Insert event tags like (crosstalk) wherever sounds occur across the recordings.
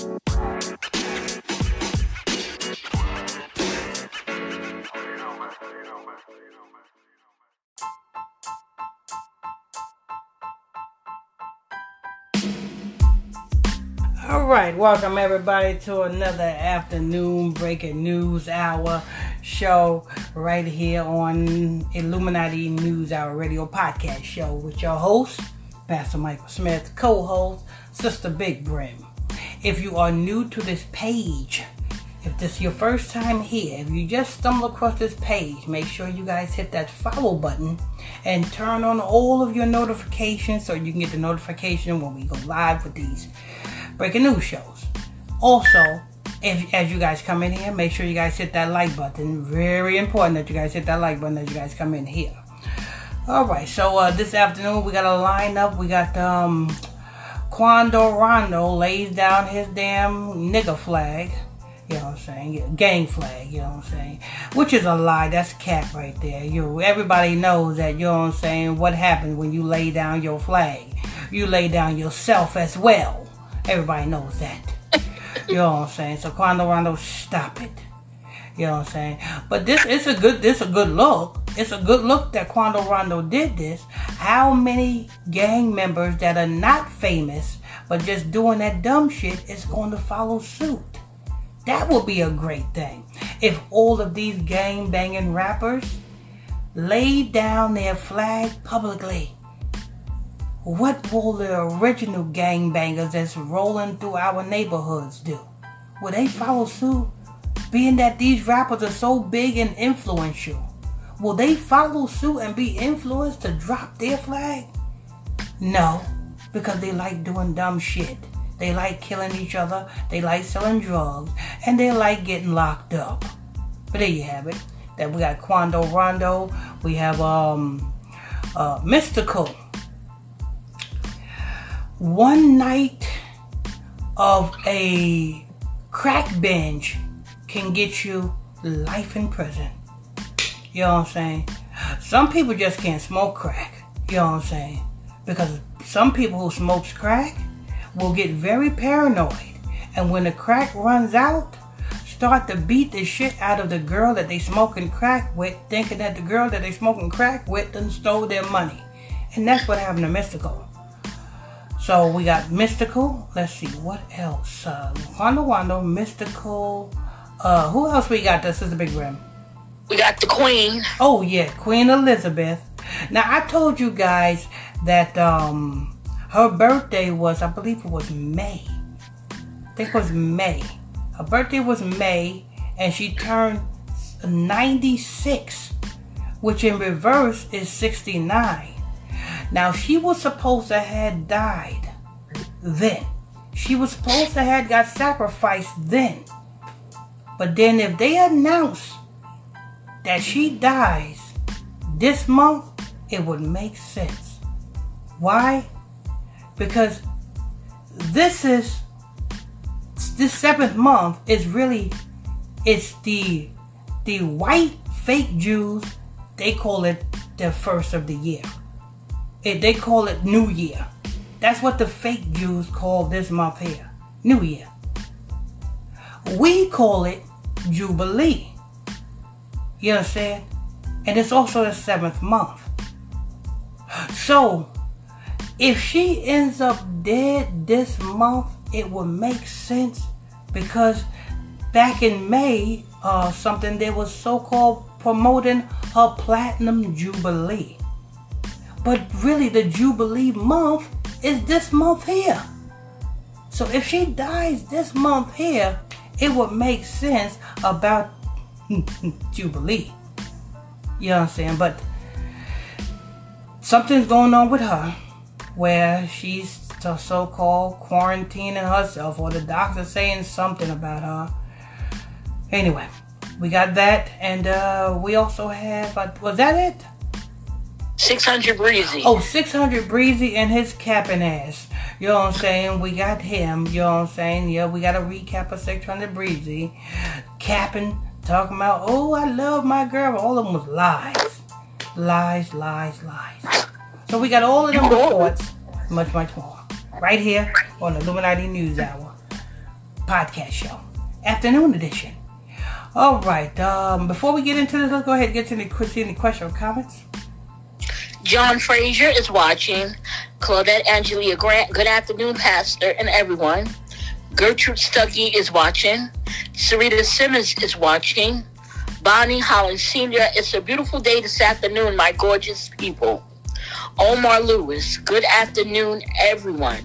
All right, welcome everybody to another afternoon breaking news hour show right here on Illuminati News Hour Radio Podcast Show with your host, Pastor Michael Smith, co host, Sister Big Brim. If you are new to this page, if this is your first time here, if you just stumble across this page, make sure you guys hit that follow button and turn on all of your notifications so you can get the notification when we go live with these breaking news shows. Also, if as you guys come in here, make sure you guys hit that like button. Very important that you guys hit that like button as you guys come in here. All right, so uh, this afternoon we got a lineup. We got um, Quando Rondo lays down his damn nigga flag. You know what I'm saying? Gang flag, you know what I'm saying? Which is a lie. That's cap right there. You everybody knows that, you know what I'm saying, what happens when you lay down your flag. You lay down yourself as well. Everybody knows that. You know what I'm saying? So Quando Rondo, stop it. You know what I'm saying? But this is a good this a good look. It's a good look that Quando Rondo did this. How many gang members that are not famous but just doing that dumb shit is going to follow suit? That would be a great thing. If all of these gang banging rappers laid down their flag publicly. What will the original gangbangers that's rolling through our neighborhoods do? Will they follow suit? Being that these rappers are so big and influential, will they follow suit and be influenced to drop their flag? No, because they like doing dumb shit. They like killing each other, they like selling drugs, and they like getting locked up. But there you have it. That we got Quando Rondo, we have um uh Mystikal one night of a crack binge can get you life in prison. You know what I'm saying? Some people just can't smoke crack. You know what I'm saying? Because some people who smokes crack will get very paranoid. And when the crack runs out, start to beat the shit out of the girl that they smoking crack with, thinking that the girl that they smoking crack with done stole their money. And that's what happened to Mystikal. So we got Mystikal. Let's see what else. Uh, Wanda Wanda, Mystikal. Uh, who else we got? This is the big rim. We got the Queen. Oh yeah, Queen Elizabeth. Now I told you guys that um her birthday was, I believe it was May. I think it was May. Her birthday was May, and she turned 96, which in reverse is 69. Now she was supposed to have died then. She was supposed to have got sacrificed then. But then if they announce that she dies this month, it would make sense. Why? Because this is this seventh month is really it's the the white fake Jews, they call it the first of the year. It, they call it New Year. That's what the fake Jews call this month here. New Year. We call it Jubilee. You understand? And it's also the seventh month. So, if she ends up dead this month, it would make sense because back in May, uh, something they was so-called promoting her platinum jubilee. But really, the jubilee month is this month here. So if she dies this month here, it would make sense about (laughs) jubilee. You know what I'm saying? But something's going on with her where she's so-called quarantining herself or the doctor saying something about her. Anyway, we got that and uh, we also have, uh, was that it? 600 Breezy. Oh, 600 Breezy and his capping ass. You know what I'm saying? We got him. You know what I'm saying? Yeah, we got a recap of 600 Breezy. Capping, talking about, oh, I love my girl. All of them was lies. Lies, lies, lies. So we got all of them reports, much, much more. Right here on the Illuminati News Hour. podcast show, afternoon edition. All right. Um, before we get into this, let's go ahead and get to any, see any questions or comments. John Frazier is watching. Claudette Angelia Grant, good afternoon, Pastor, and everyone. Gertrude Stuckey is watching. Sarita Simmons is watching. Bonnie Holland Sr., it's a beautiful day this afternoon, my gorgeous people. Omar Lewis, good afternoon, everyone.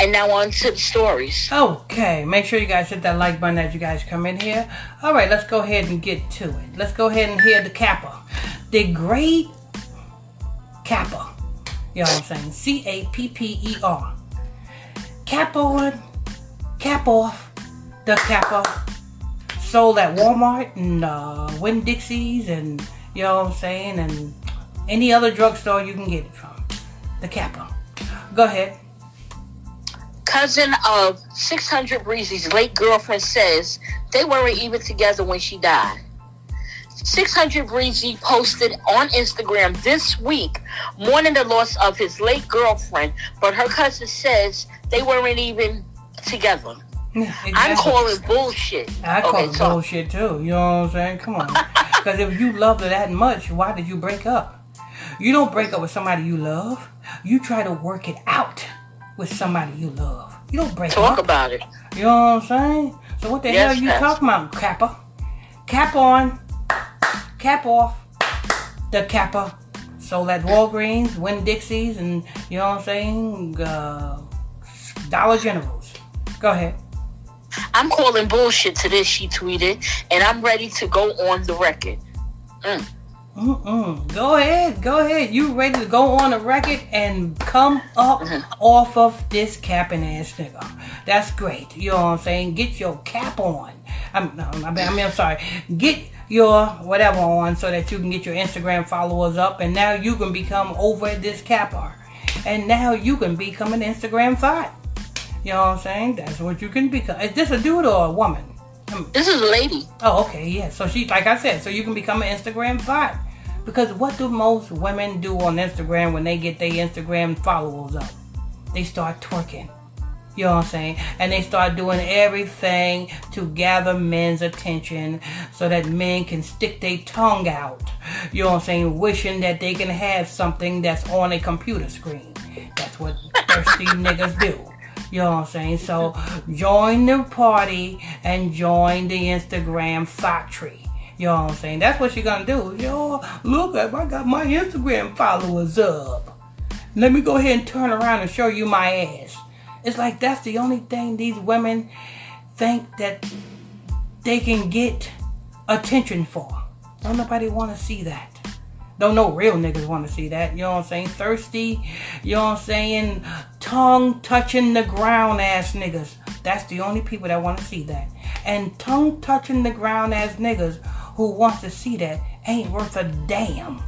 And now on to the stories. Okay, make sure you guys hit that like button as you guys come in here. All right, let's go ahead and get to it. Let's go ahead and hear the Kappa. The great Kappa. You know what I'm saying? C A P P E R. Cap on, cap off, the capper. Sold at Walmart and uh, Winn Dixie's and, you know what I'm saying, and any other drugstore you can get it from. The capper. Go ahead cousin of 600 Breezy's late girlfriend says they weren't even together when she died. 600 Breezy posted on Instagram this week mourning the loss of his late girlfriend, but her cousin says they weren't even together. exactly. I'm calling bullshit. I call okay, it so. bullshit too. You know what I'm saying? Come on. (laughs) Because if you loved her that much, why did you break up? You don't break up with somebody you love. You try to work it out with somebody you love. You don't break Talk up. Talk about it. You know what I'm saying? So what the yes, hell are you yes. talking about, Kappa? Cap on, cap off, the Kappa. So that Walgreens, Winn Dixie's, and you know what I'm saying? Uh, Dollar Generals. Go ahead. I'm calling bullshit to this, she tweeted, and I'm ready to go on the record. Mm. Mm-mm. Go ahead, go ahead. You ready to go on the record and come up mm-hmm. off of this capping ass nigga? That's great. You know what I'm saying? Get your cap on. I'm, no, I mean, I'm sorry. Get your whatever on so that you can get your Instagram followers up, and now you can become over this capper, and now you can become an Instagram thought. You know what I'm saying? That's what you can become. Is this a dude or a woman? This is a lady. Oh, okay, yeah. So she, like I said, so you can become an Instagram thought. Because what do most women do on Instagram when they get their Instagram followers up? They start twerking. You know what I'm saying? And they start doing everything to gather men's attention so that men can stick their tongue out. You know what I'm saying? Wishing that they can have something that's on a computer screen. That's what thirsty (laughs) niggas do. You know what I'm saying? So join the party and join the Instagram factory. You know what I'm saying? That's what you're gonna do. Yo, look, I got my Instagram followers up. Let me go ahead and turn around and show you my ass. It's like that's the only thing these women think that they can get attention for. Don't nobody wanna see that. Don't no real niggas wanna see that. You know what I'm saying? Thirsty, you know what I'm saying? Tongue touching the ground ass niggas. That's the only people that wanna see that. And tongue touching the ground ass niggas who wants to see that ain't worth a damn.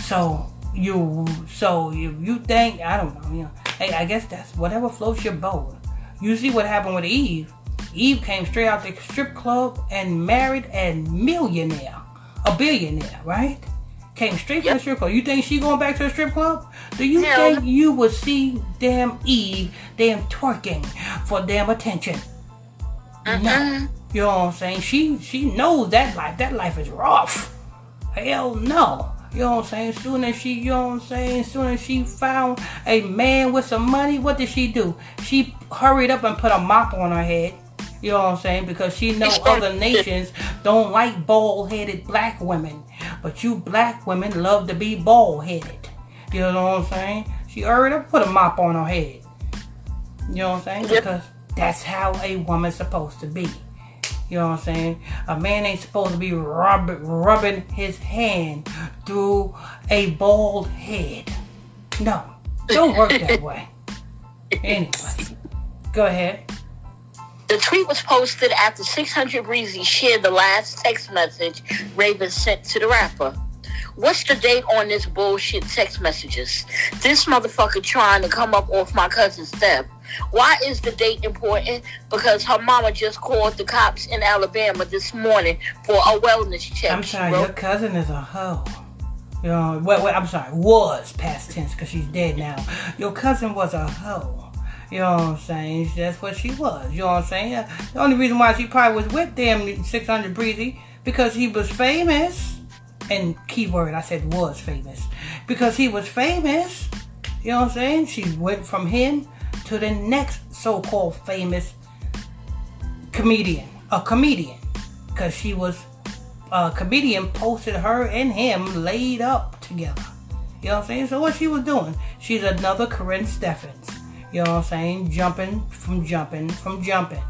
So you so if you think I don't know, you know. Hey, I guess that's whatever floats your boat. You see what happened with Eve. Eve came straight out the strip club and married a millionaire. A billionaire, right? Came straight yep. from the strip club. You think she going back to the strip club? Do you think you would see damn Eve damn twerking for damn attention? No. You know what I'm saying? She she knows that life. That life is rough. Hell no. You know what I'm saying? Soon as she, you know what I'm saying? Soon as she found a man with some money, what did she do? She hurried up and put a mop on her head. You know what I'm saying? Because she know other nations don't like bald-headed black women. But you black women love to be bald-headed. You know what I'm saying? She already put a mop on her head. You know what I'm saying? Because that's how a woman's supposed to be. You know what I'm saying? A man ain't supposed to be rub, rubbing his hand through a bald head. No, don't work that (laughs) way. Anyway, go ahead. The tweet was posted after 600 Breezy shared the last text message Raven sent to the rapper. What's the date on this bullshit text messages? This motherfucker trying to come up off my cousin's death. Why is the date important? Because her mama just called the cops in Alabama this morning for a wellness check. I'm sorry, your cousin is a hoe. You know, wait, wait, I'm sorry, was past tense because she's dead now. Your cousin was a hoe. You know what I'm saying? That's what she was. You know what I'm saying? The only reason why she probably was with damn 600 Breezy because he was famous. And keyword, I said was famous. Because he was famous. You know what I'm saying? She went from him to the next so-called famous comedian. A comedian. Because she was a comedian posted her and him laid up together. You know what I'm saying? So what she was doing? She's another Karrine Steffans. You know what I'm saying? Jumping from jumping from jumping.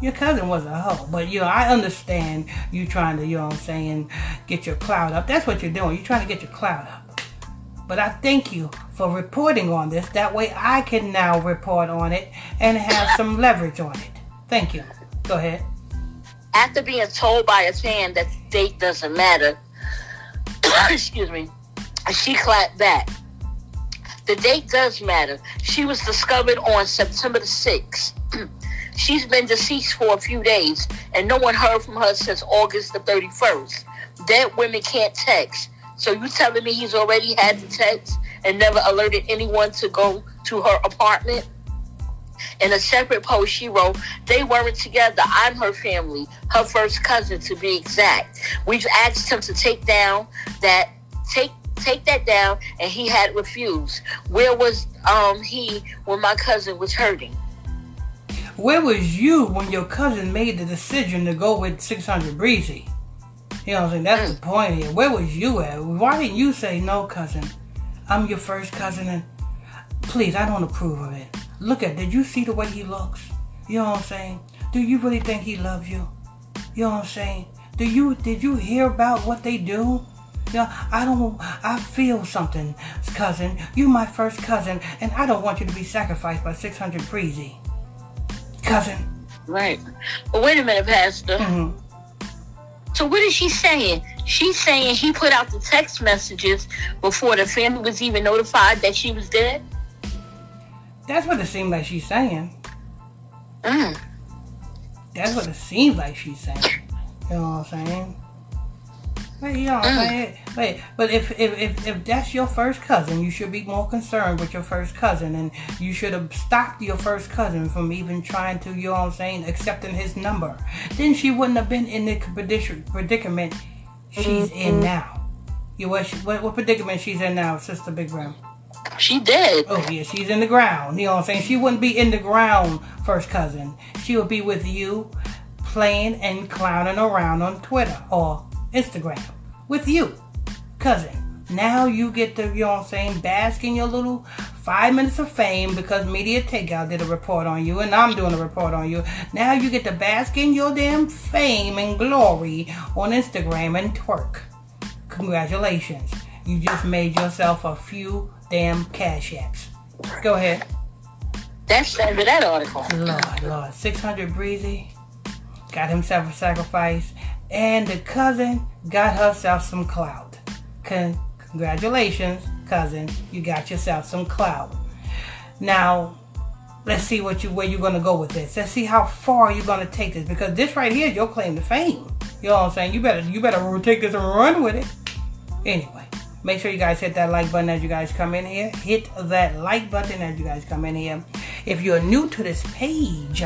Your cousin was a hoe, but you know I understand you trying to, you know what I'm saying, get your cloud up. That's what you're doing. You're trying to get your cloud up. But I thank you for reporting on this. That way I can now report on it and have some leverage on it. Thank you. Go ahead. After being told by a fan that the date doesn't matter, (coughs) excuse me, she clapped back. The date does matter. She was discovered on September the 6th. (clears throat) She's been deceased for a few days, and no one heard from her since August the 31st. Dead women can't text. So you telling me he's already had the text and never alerted anyone to go to her apartment? In a separate post, she wrote, They weren't together. I'm her family, her first cousin to be exact. We've asked him to take down that, take take that down, and he had refused. Where was um he when my cousin was hurting? Where was you when your cousin made the decision to go with 600 Breezy? You know what I'm saying? That's mm. the point here. Where was you at? Why didn't you say, no, cousin? I'm your first cousin, and please, I don't approve of it. Look at, did you see the way he looks? You know what I'm saying? Do you really think he loves you? You know what I'm saying? Do you, did you hear about what they do? Yeah, I don't, I feel something, cousin. You my first cousin, and I don't want you to be sacrificed by 600 Breezy. Cousin. Right. But wait a minute, Pastor. Mm-hmm. So what is she saying? She's saying he put out the text messages before the family was even notified that she was dead? That's what it seems like she's saying. Mm. That's what it seems like she's saying. You know what I'm saying? But you know what I'm but if, if, if, if that's your first cousin, you should be more concerned with your first cousin and you should have stopped your first cousin from even trying to, you know what I'm saying, accepting his number. Then she wouldn't have been in the predicament she's mm-hmm. in now. You what, what, what predicament she's in now, Sister Big Ram? She did. Oh yeah, she's in the ground. You know what I'm saying? She wouldn't be in the ground, first cousin. She would be with you, playing and clowning around on Twitter or Instagram with you, cousin. Now you get to, you know what I'm saying, bask in your little five minutes of fame because Media Takeout did a report on you and I'm doing a report on you. Now you get to bask in your damn fame and glory on Instagram and twerk. Congratulations. You just made yourself a few damn cash apps. Go ahead. That's of that article. Lord, Lord. 600 Breezy got himself a sacrifice and the cousin got herself some clout. Con- congratulations, cousin, you got yourself some clout. Now, let's see what you where you're gonna go with this. Let's see how far you're gonna take this because this right here is your claim to fame. You know what I'm saying? You better you better take this and run with it. Anyway, make sure you guys hit that like button as you guys come in here. Hit that like button as you guys come in here. If you're new to this page,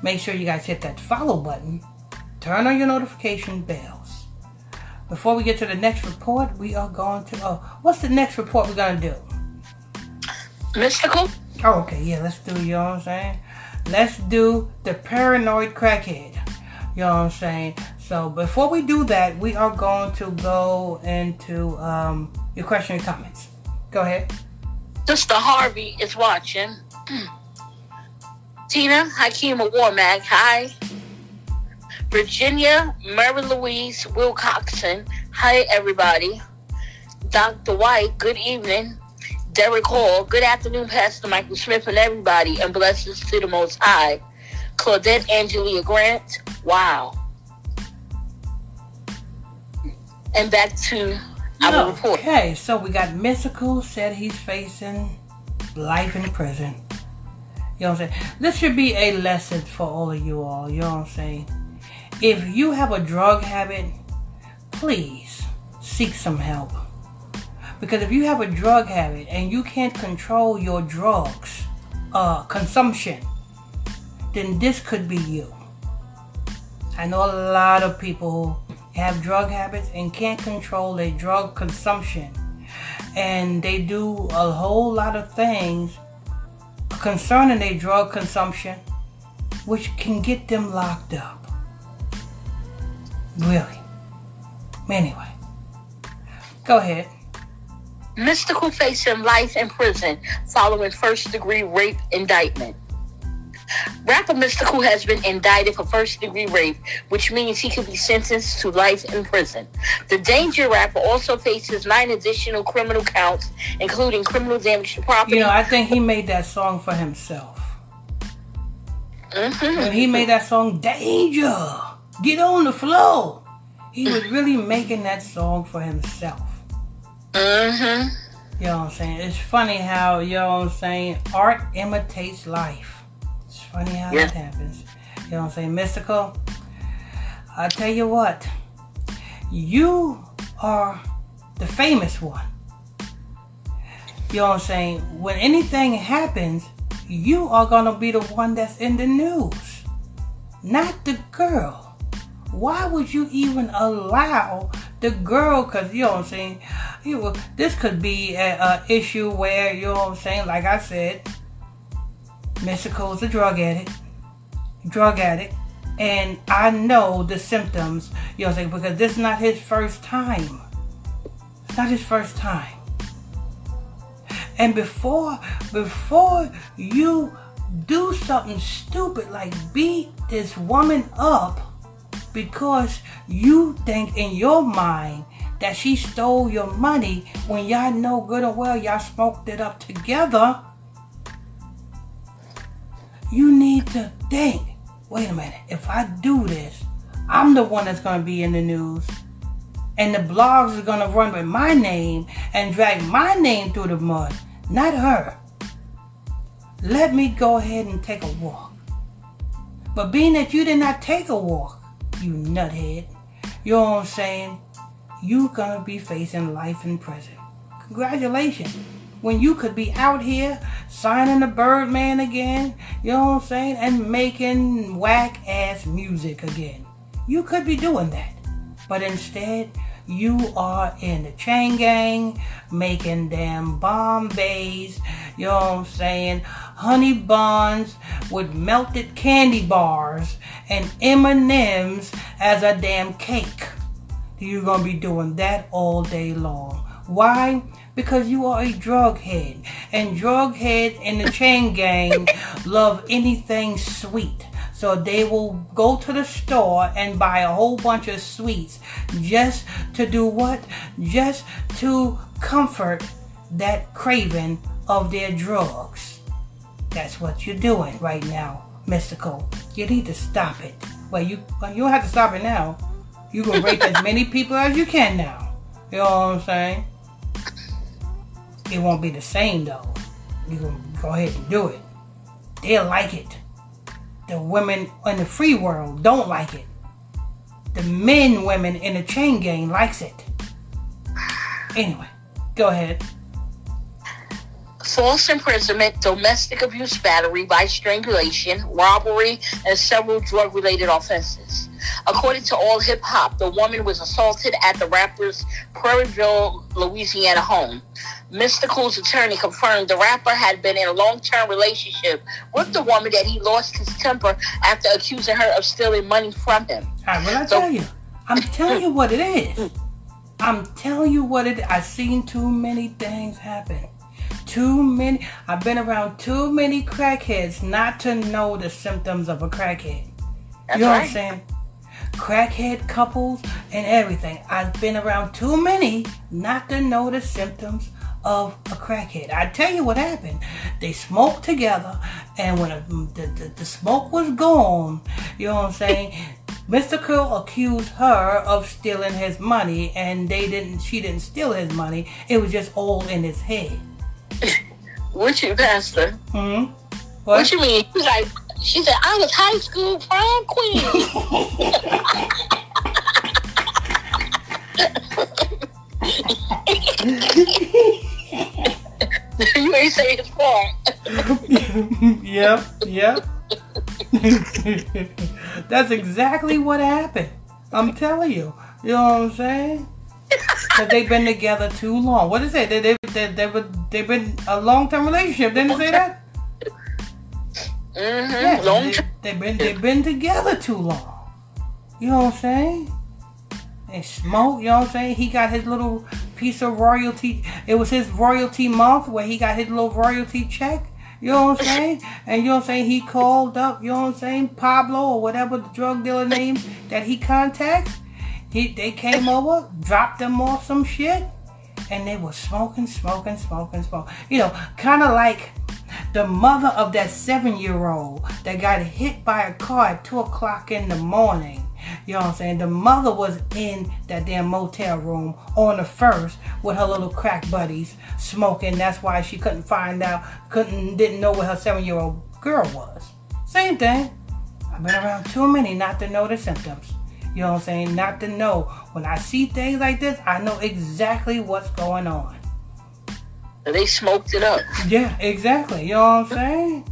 make sure you guys hit that follow button Turn on your notification bells. Before we get to the next report, we are going to. Oh, what's the next report we're going to do? Mystical? Oh, okay. Yeah, let's do, you know what I'm saying? Let's do the paranoid crackhead. You know what I'm saying? So before we do that, we are going to go into um, your question and comments. Go ahead. Sister Harvey is watching. (clears throat) Tina Hakima Warmack, hi. Virginia Mary Louise Wilcoxon. Hi, everybody. Dr. White, good evening. Derek Hall, good afternoon, Pastor Michael Smith, and everybody, and blessings to the Most High. Claudette Angelia Grant, wow. And back to our report. Okay, so we got Mystikal said he's facing life in prison. You know what I'm saying? This should be a lesson for all of you all. You know what I'm saying? If you have a drug habit, please seek some help. Because if you have a drug habit and you can't control your drugs, uh, consumption, then this could be you. I know a lot of people who have drug habits and can't control their drug consumption. And they do a whole lot of things concerning their drug consumption, which can get them locked up. Really. Anyway, go ahead. Mystikal facing life in prison following first degree rape indictment. Rapper Mystikal has been indicted for first degree rape, which means he could be sentenced to life in prison. The Danger rapper also faces nine additional criminal counts, including criminal damage to property. You know, I think he made that song for himself. Mhm. When he made that song, Danger, get on the flow. he was really making that song for himself. Mm-hmm. You know what I'm saying? It's funny how, you know what I'm saying, art imitates life. It's funny how Yeah. that happens. You know what I'm saying? Mystikal, I tell you what, you are the famous one. You know what I'm saying? When anything happens, you are gonna be the one that's in the news, not the girl. Why would you even allow the girl? Cause you know what I'm saying. You, know, this could be a, a issue where you know what I'm saying. Like I said, is a drug addict, drug addict, and I know the symptoms. You know what I'm saying because this is not his first time. It's not his first time. And before before you do something stupid like beat this woman up because you think in your mind that she stole your money when y'all know good and well y'all smoked it up together, you need to think, wait a minute, if I do this, I'm the one that's gonna be in the news. And the blogs are gonna run with my name and drag my name through the mud, not her. Let me go ahead and take a walk. But being that you did not take a walk, you nuthead, you know what I'm saying? You gonna be facing life in prison. Congratulations. When you could be out here signing the Birdman again, you know what I'm saying, and making whack ass music again. You could be doing that. But instead, you are in the chain gang, making damn Bombays, you know what I'm saying, honey buns with melted candy bars and M&Ms as a damn cake. You're gonna be doing that all day long. Why? Because you are a drug head. And drug head in the chain gang (laughs) love anything sweet. So they will go to the store and buy a whole bunch of sweets just to do what? Just to comfort that craving of their drugs. That's what you're doing right now, Mystikal. You need to stop it. Well, you well, you don't have to stop it now. You can rape as many (laughs) people as you can now. You know what I'm saying? It won't be the same though. You can go ahead and do it. They'll like it. The women in the free world don't like it. The men women in the chain gang likes it. Anyway, go ahead. False imprisonment, domestic abuse, battery by strangulation, robbery, and several drug related offenses. According to All Hip Hop, the woman was assaulted at the rapper's Prairieville, Louisiana home. Mystikal's attorney confirmed the rapper had been in a long term relationship with the woman that he lost his temper after accusing her of stealing money from him. Right, well, I tell you, I'm telling you what it is. I'm telling you what it. I've seen too many things happen. Too many. I've been around too many crackheads not to know the symptoms of a crackhead. That's you know what. I'm saying? Crackhead couples and everything. I've been around too many not to know the symptoms of a crackhead. I tell you what happened. They smoked together, and when a, the, the, the smoke was gone, you know what I'm saying? Mr. Curl accused her of stealing his money, and they didn't. She didn't steal his money. It was just all in his head. (laughs) What you, Pastor? Hmm. What you mean? She's like, she said, I was high school prom queen. (laughs) you ain't say his part. (laughs) yep, yep. That's exactly what happened. I'm telling you. You know what I'm saying? Because they've been together too long. What is it? They, they, they, they, were, they've been a long term relationship. Didn't they say that? Mm-hmm. Yeah, Long they, they've been they've been together too long. You know what I'm saying? They smoke. You know what I'm saying? He got his little piece of royalty. It was his royalty month where he got his little royalty check. You know what I'm saying? And you know what I'm saying? He called up. You know what I'm saying? Pablo or whatever the drug dealer name that he contacts. He they came over, dropped them off some shit, and they were smoking, smoking, smoking, smoking. You know, kind of like the mother of that seven year old that got hit by a car at 2 o'clock in the morning. You know what I'm saying? The mother was in that damn motel room on the first with her little crack buddies smoking. That's why she couldn't find out, couldn't, didn't know where her seven year old girl was. Same thing. I've been around too many not to know the symptoms. You know what I'm saying? Not to know. When I see things like this, I know exactly what's going on. They smoked it up. Yeah, exactly. You know what I'm saying?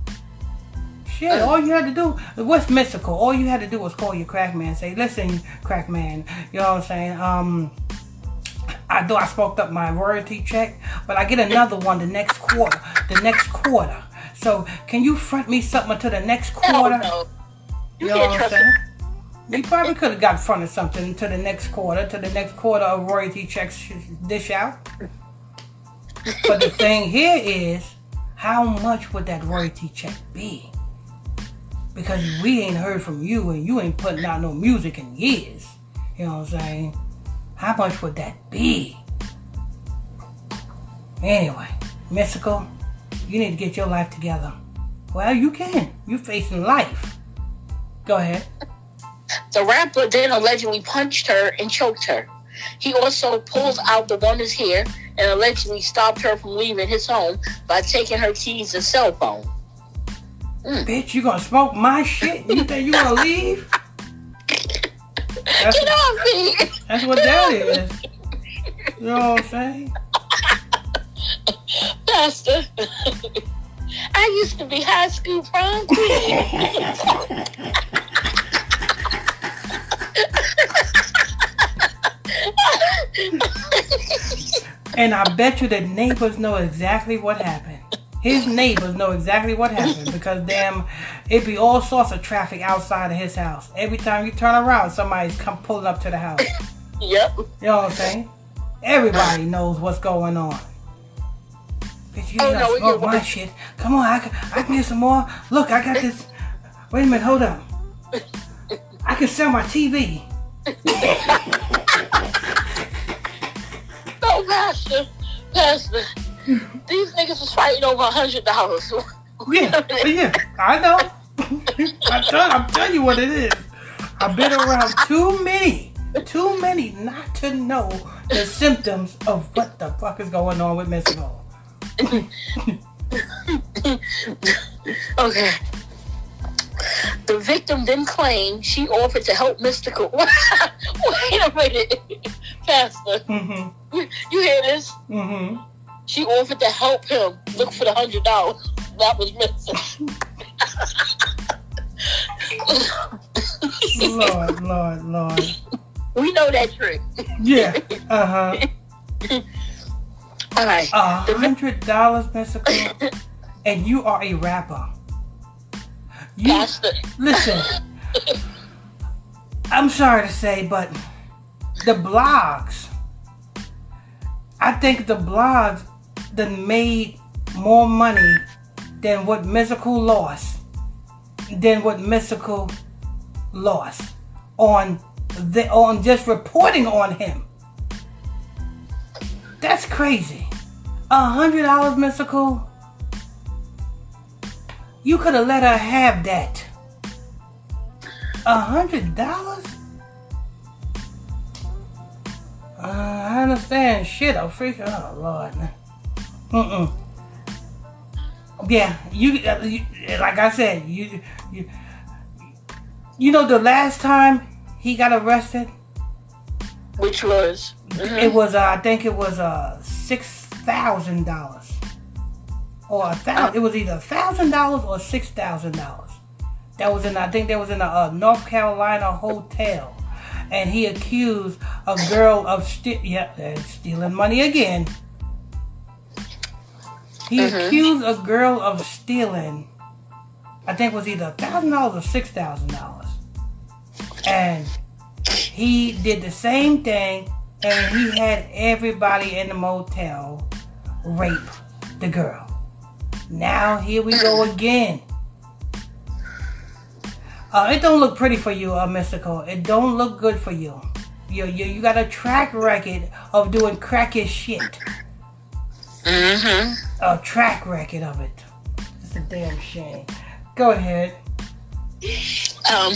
Shit, all you had to do, what's Mystikal? All you had to do was call your crack man, say, listen, crack man, you know what I'm saying? Um, I know I smoked up my royalty check, but I get another one the next quarter, the next quarter. So can you front me something until the next quarter? no. You You know can't what I'm trust saying? We probably could have got fronted something until the next quarter, to the next quarter of royalty checks dish out. But the (laughs) thing here is, how much would that royalty check be? Because we ain't heard from you and you ain't putting out no music in years. You know what I'm saying? How much would that be? Anyway, Mystikal, you need to get your life together. Well, you can. You're facing life. Go ahead. The rapper then allegedly punched her and choked her. He also pulled out the woman's hair and allegedly stopped her from leaving his home by taking her keys and cell phone. Mm. Bitch, you gonna smoke my shit? You think you gonna leave? That's, Get off me! that's what that is. You know what I'm saying? Pastor. I used to be high school prom queen. (laughs) And I bet you the neighbors know exactly what happened. His neighbors know exactly what happened because damn, it be all sorts of traffic outside of his house. Every time you turn around, somebody's come pulling up to the house. yep. You know what I'm saying? Everybody knows what's going on. Bitch, you Oh, no, smoke my shit. Come on, I can, I can get some more. Look, I got this. Wait a minute, hold up. I can sell my TV. No, (laughs) Pastor. Pastor. These niggas was fighting over a hundred dollars. Yeah, yeah, I know. (laughs) I'm, tell, I'm telling you what it is. I've been around too many, too many not to know the symptoms of what the fuck is going on with Miss Mo. (laughs) Okay. The victim then claimed she offered to help Mystikal. (laughs) Wait a minute, Pastor. Mm-hmm, You, hear this? mm-hmm. She offered to help him look for the hundred dollars that was missing. Lord, Lord, Lord. we know that trick. Yeah, uh-huh. All right. A hundred dollars, Mystikal, and you are a rapper. You Pastor. listen. I'm sorry to say, but the blogs. I think the blogs that made more money than what Mystikal lost, than what Mystikal lost on the on just reporting on him. That's crazy. A hundred dollars, Mystikal. You could have let her have that. A hundred dollars? Uh, I understand. Shit, I'm freaking. Oh Lord. Mm-mm. Yeah, you, uh, you. Like I said, you, you. You know, the last time he got arrested, Which was it was. Uh, I think it was uh six thousand dollars. Or a thousand. It was either a thousand dollars or six thousand dollars. That was in, I think, that was in a, a North Carolina hotel, and he accused a girl of sti- yeah, stealing money again. He Mhm. accused a girl of stealing. I think it was either a thousand dollars or six thousand dollars, and he did the same thing, and he had everybody in the motel rape the girl. Now here we go again. Uh, it don't look pretty for you, uh, Mystikal. It don't look good for you. You, you. you got a track record of doing crackish shit. Mm-hmm. A track record of it. It's a damn shame. Go ahead. Um,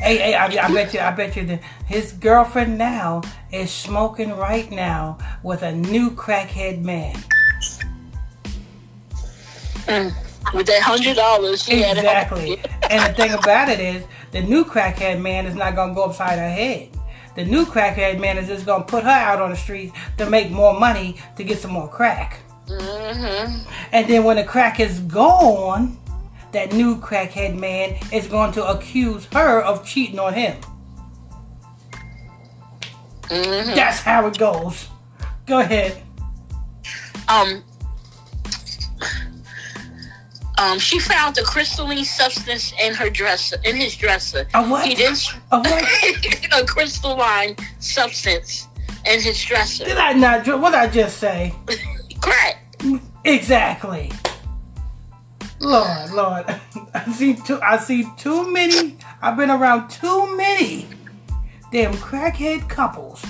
Hey, hey, I, I bet you, I bet you, that his girlfriend now is smoking right now with a new crackhead man. Mm, (laughs) with that hundred dollars, she had Exactly. (laughs) and the thing about it is, the new crackhead man is not gonna go upside her head. The new crackhead man is just gonna put her out on the streets to make more money to get some more crack. Mm-hmm. And then when the crack is gone, that new crackhead man is going to accuse her of cheating on him. Mm-hmm. That's how it goes. Go ahead. Um. Um, she found a crystalline substance in her dresser, in his dresser. A what? He didn't. A what? (laughs) a crystalline substance in his dresser. Did I not? What did I just say? (laughs) Crack. Exactly. Lord, Lord, (laughs) I see too. I see too many. I've been around too many damn crackhead couples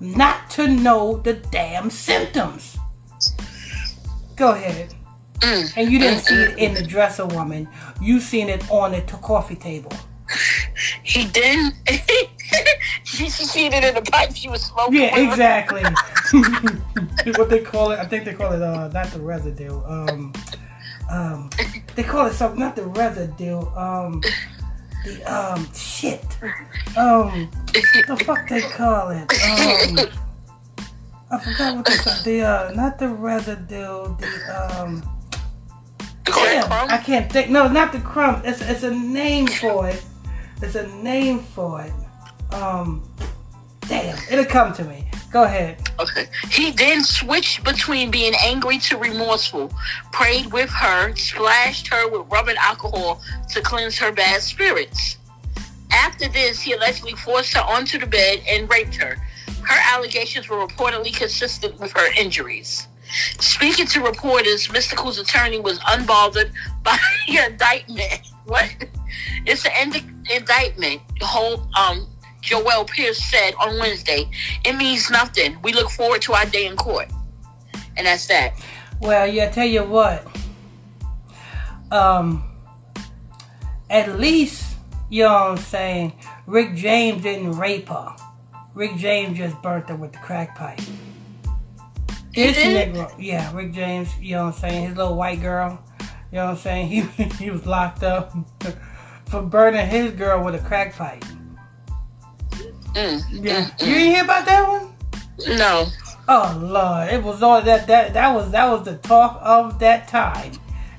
not to know the damn symptoms. Go ahead. Mm. And you didn't see it in the dresser, woman. You seen it on the t- coffee table. He didn't. (laughs) she seen it in the pipe she was smoking. Yeah, exactly. (laughs) what they call it? I think they call it uh, not the residue. Um, um, they call it something. Not the residue. Um, the um shit. Um, the fuck they call it? Um, I forgot what they call the uh, not the residue. The um. Damn, I can't think. No, not the crumb. It's it's a name for it. It's a name for it. Um, damn, it'll come to me. Go ahead. Okay. He then switched between being angry to remorseful, prayed with her, splashed her with rubbing alcohol to cleanse her bad spirits. After this, he allegedly forced her onto the bed and raped her. Her allegations were reportedly consistent with her injuries. Speaking to reporters, Mr. Mystikal's attorney was unbothered by (laughs) the indictment. What? It's an ind- indictment. The whole um Joel Pierce said on Wednesday, it means nothing. We look forward to our day in court. And that's that. Well, yeah, tell you what. Um, at least you know what I'm saying. Rick James didn't rape her. Rick James just burnt her with the crack pipe. This nigga, yeah, Rick James, you know what I'm saying, his little white girl, you know what I'm saying, (laughs) he he was locked up (laughs) for burning his girl with a crack pipe. Mm. Yeah, you didn't hear about that one? No. Oh Lord, it was all that that that was that was the talk of that time.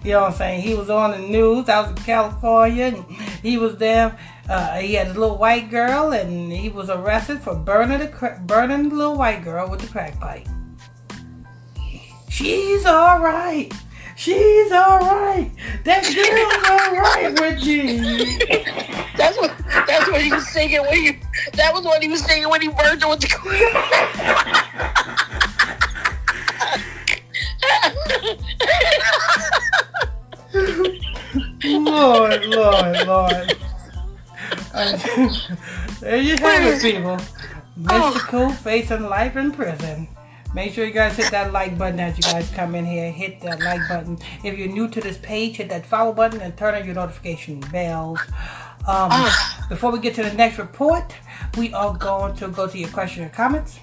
You know what I'm saying? He was on the news. I was in California, and he was there. Uh, he had a little white girl, and he was arrested for burning the burning the little white girl with the crack pipe. She's all right. She's all right. That girl's all right with me. (laughs) That's what that's what he was singing when he that was what he was singing when he her with the queen. (laughs) Lord, Lord, Lord. (laughs) There you have it, people. Mystikal facing life in prison. Make sure you guys hit that like button as you guys come in here. Hit that like button. If you're new to this page, hit that follow button and turn on your notification bells. Um, before we get to the next report, we are going to go to your question and comments.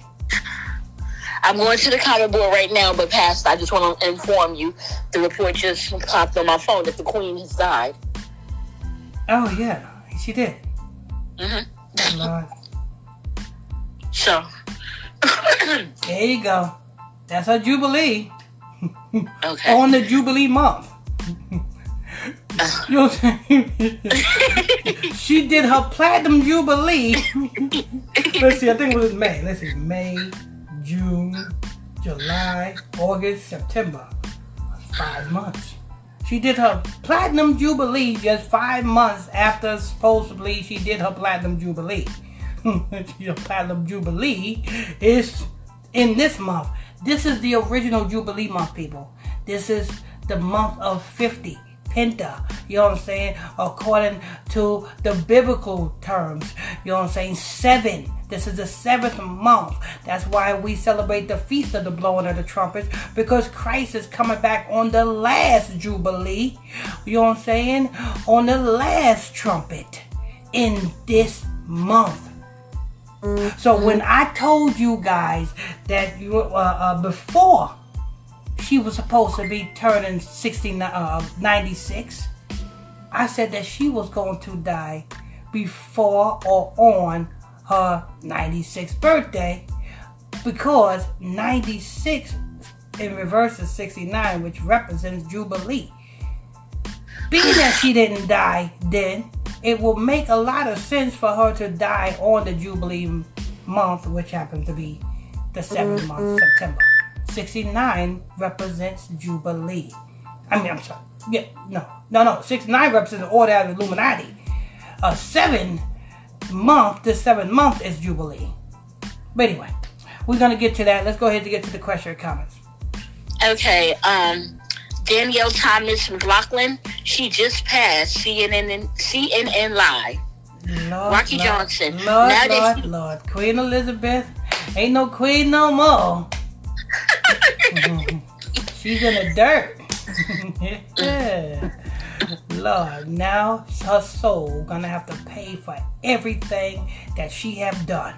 I'm going to the comment board right now, but past I just want to inform you the report just popped on my phone that the queen has died. Oh yeah, she did. Lord. So (coughs) There you go. That's her jubilee. (laughs) Okay. on the Jubilee month. Uh. you know what I'm saying? (laughs) she did her platinum Jubilee. Let's see, I think it was May. Let's see, May, June, July, August, September. That's five months. She did her platinum jubilee just five months after supposedly she did her platinum jubilee. (laughs) Your platinum jubilee is in this month. This is the original jubilee month, people. This is the month of 50. Penta, you know what I'm saying? According to the biblical terms, you know what I'm saying? Seven. This is the seventh month. That's why we celebrate the feast of the blowing of the trumpets because Christ is coming back on the last Jubilee. You know what I'm saying? On the last trumpet in this month. So when I told you guys that you uh, uh, before she was supposed to be turning 69, uh, 96, I said that she was going to die before or on her 96th birthday because 96 in reverse is 69, which represents Jubilee. Being that she didn't die then, it will make a lot of sense for her to die on the Jubilee month, which happens to be the seventh month, September. 69 represents Jubilee. I mean, I'm sorry. Yeah, no, no, no. 69 represents the Order of the Illuminati. A seven month, the seventh month is Jubilee. But anyway, we're gonna get to that. Let's go ahead and get to the question or comments. Okay. Um, Danielle Thomas McLaughlin. She just passed CNN and CNN Live. Lord, Rocky Lord, Johnson. Lord, Now Lord, she- Lord. Queen Elizabeth ain't no queen no more. (laughs) She's in the dirt. yeah. (laughs) Lord, now her soul gonna have to pay for everything that she have done.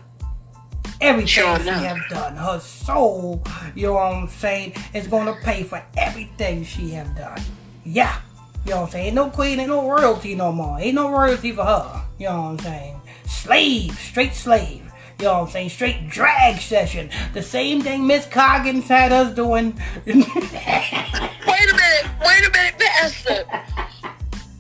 Everything Sure she have done. Her soul, you know what I'm saying, is gonna pay for everything she have done. Yeah. You know what I'm saying? Ain't no queen, ain't no royalty no more. Ain't no royalty for her. You know what I'm saying? Slave, straight slave. You know what I'm saying? Straight drag session. The same thing Miss Coggins had us doing. (laughs) Wait a minute. Wait a minute, Pastor.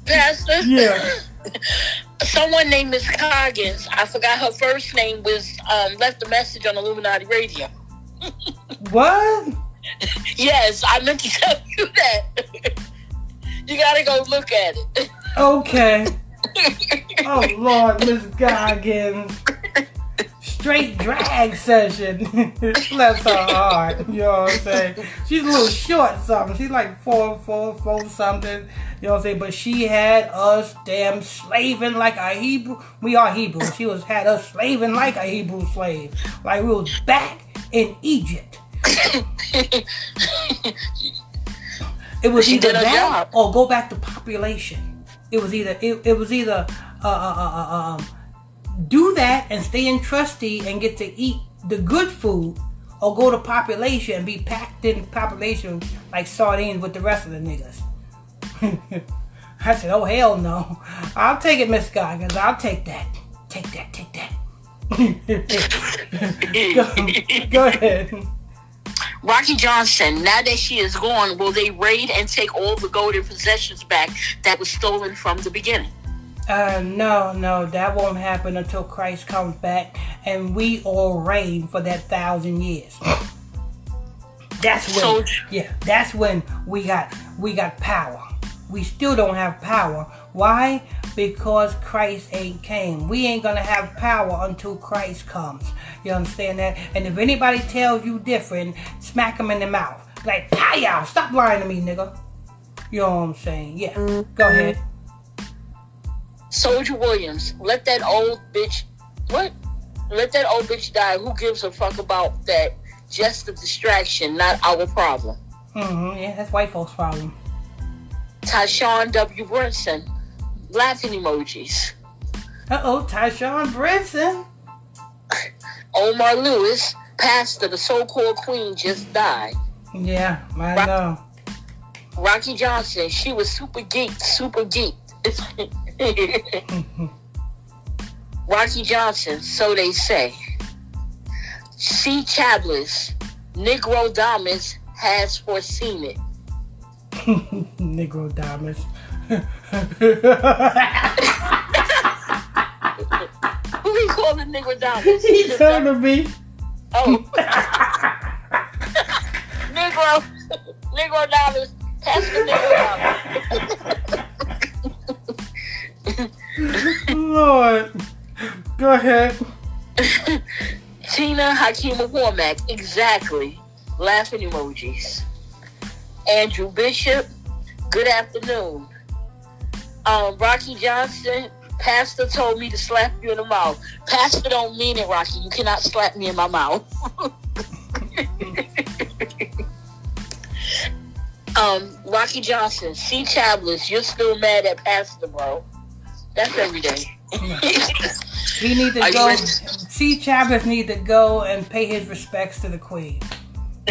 Pastor. Yeah. (laughs) Someone named Miss Coggins. I forgot her first name. Was um, left a message on Illuminati Radio. (laughs) what? Yes, I meant to (laughs) tell you that. you gotta go look at it. Okay. (laughs) Oh Lord, Miss Goggins. Straight drag session. (laughs) Bless her heart. You know what I'm saying? She's a little short something. She's like four, four, four something. You know what I'm saying? But she had us damn slaving like a Hebrew. We are Hebrew. She was had us slaving like a Hebrew slave. Like we was back in Egypt. It was She either did that or go back to population. It was either it, it was either uh, uh, uh, uh, um, do that and stay in trustee and get to eat the good food, or go to population and be packed in population like sardines with the rest of the niggas. (laughs) I said, oh hell no! I'll take it, Miss Goggins. I'll take that. Take that. Take that. (laughs) go, go ahead. Rocky Johnson, now that she is gone, will they raid and take all the golden possessions back that was stolen from the beginning? Uh, no, no, that won't happen until Christ comes back and we all reign for that thousand years. That's when, So- yeah, that's when we got we got power. We still don't have power. Why? Because Christ ain't came. We ain't gonna have power until Christ comes. You understand that? And if anybody tells you different, smack them in the mouth. Like, hi stop lying to me, nigga. You know what I'm saying? Yeah. Go ahead. Soldier Williams, let that old bitch, what? Let that old bitch die. Who gives a fuck about that? Just a distraction, not our problem. hmm Yeah, that's white folks' problem. Tyshawn W. Brinson, laughing emojis. Uh oh, Tyshawn Brinson. (laughs) Omar Lewis, pastor, the so-called queen, just died. Yeah, I know. Rocky Johnson, she was super geeked, super geeked. (laughs) (laughs) Rocky Johnson, so they say. C. Chablis, Negro Damas, has foreseen it. (laughs) Negro diamonds. (laughs) Who he calling nigger diamonds? he turned to me. Oh. Negro. Negro dollars. Pass the Negro dollars. Lord. Go ahead. (laughs) Tina Hakima Womack. Exactly. Laughing emojis. Andrew Bishop. Good afternoon. Um, Rocky Johnson. Pastor told me to slap you in the mouth. Pastor don't mean it, Rocky. You cannot slap me in my mouth. (laughs) um, Rocky Johnson, C. Chabliss, you're still mad at Pastor, bro. That's every day. (laughs) He need to Are go. ready? C. Chavez need to go and pay his respects to the Queen. (laughs)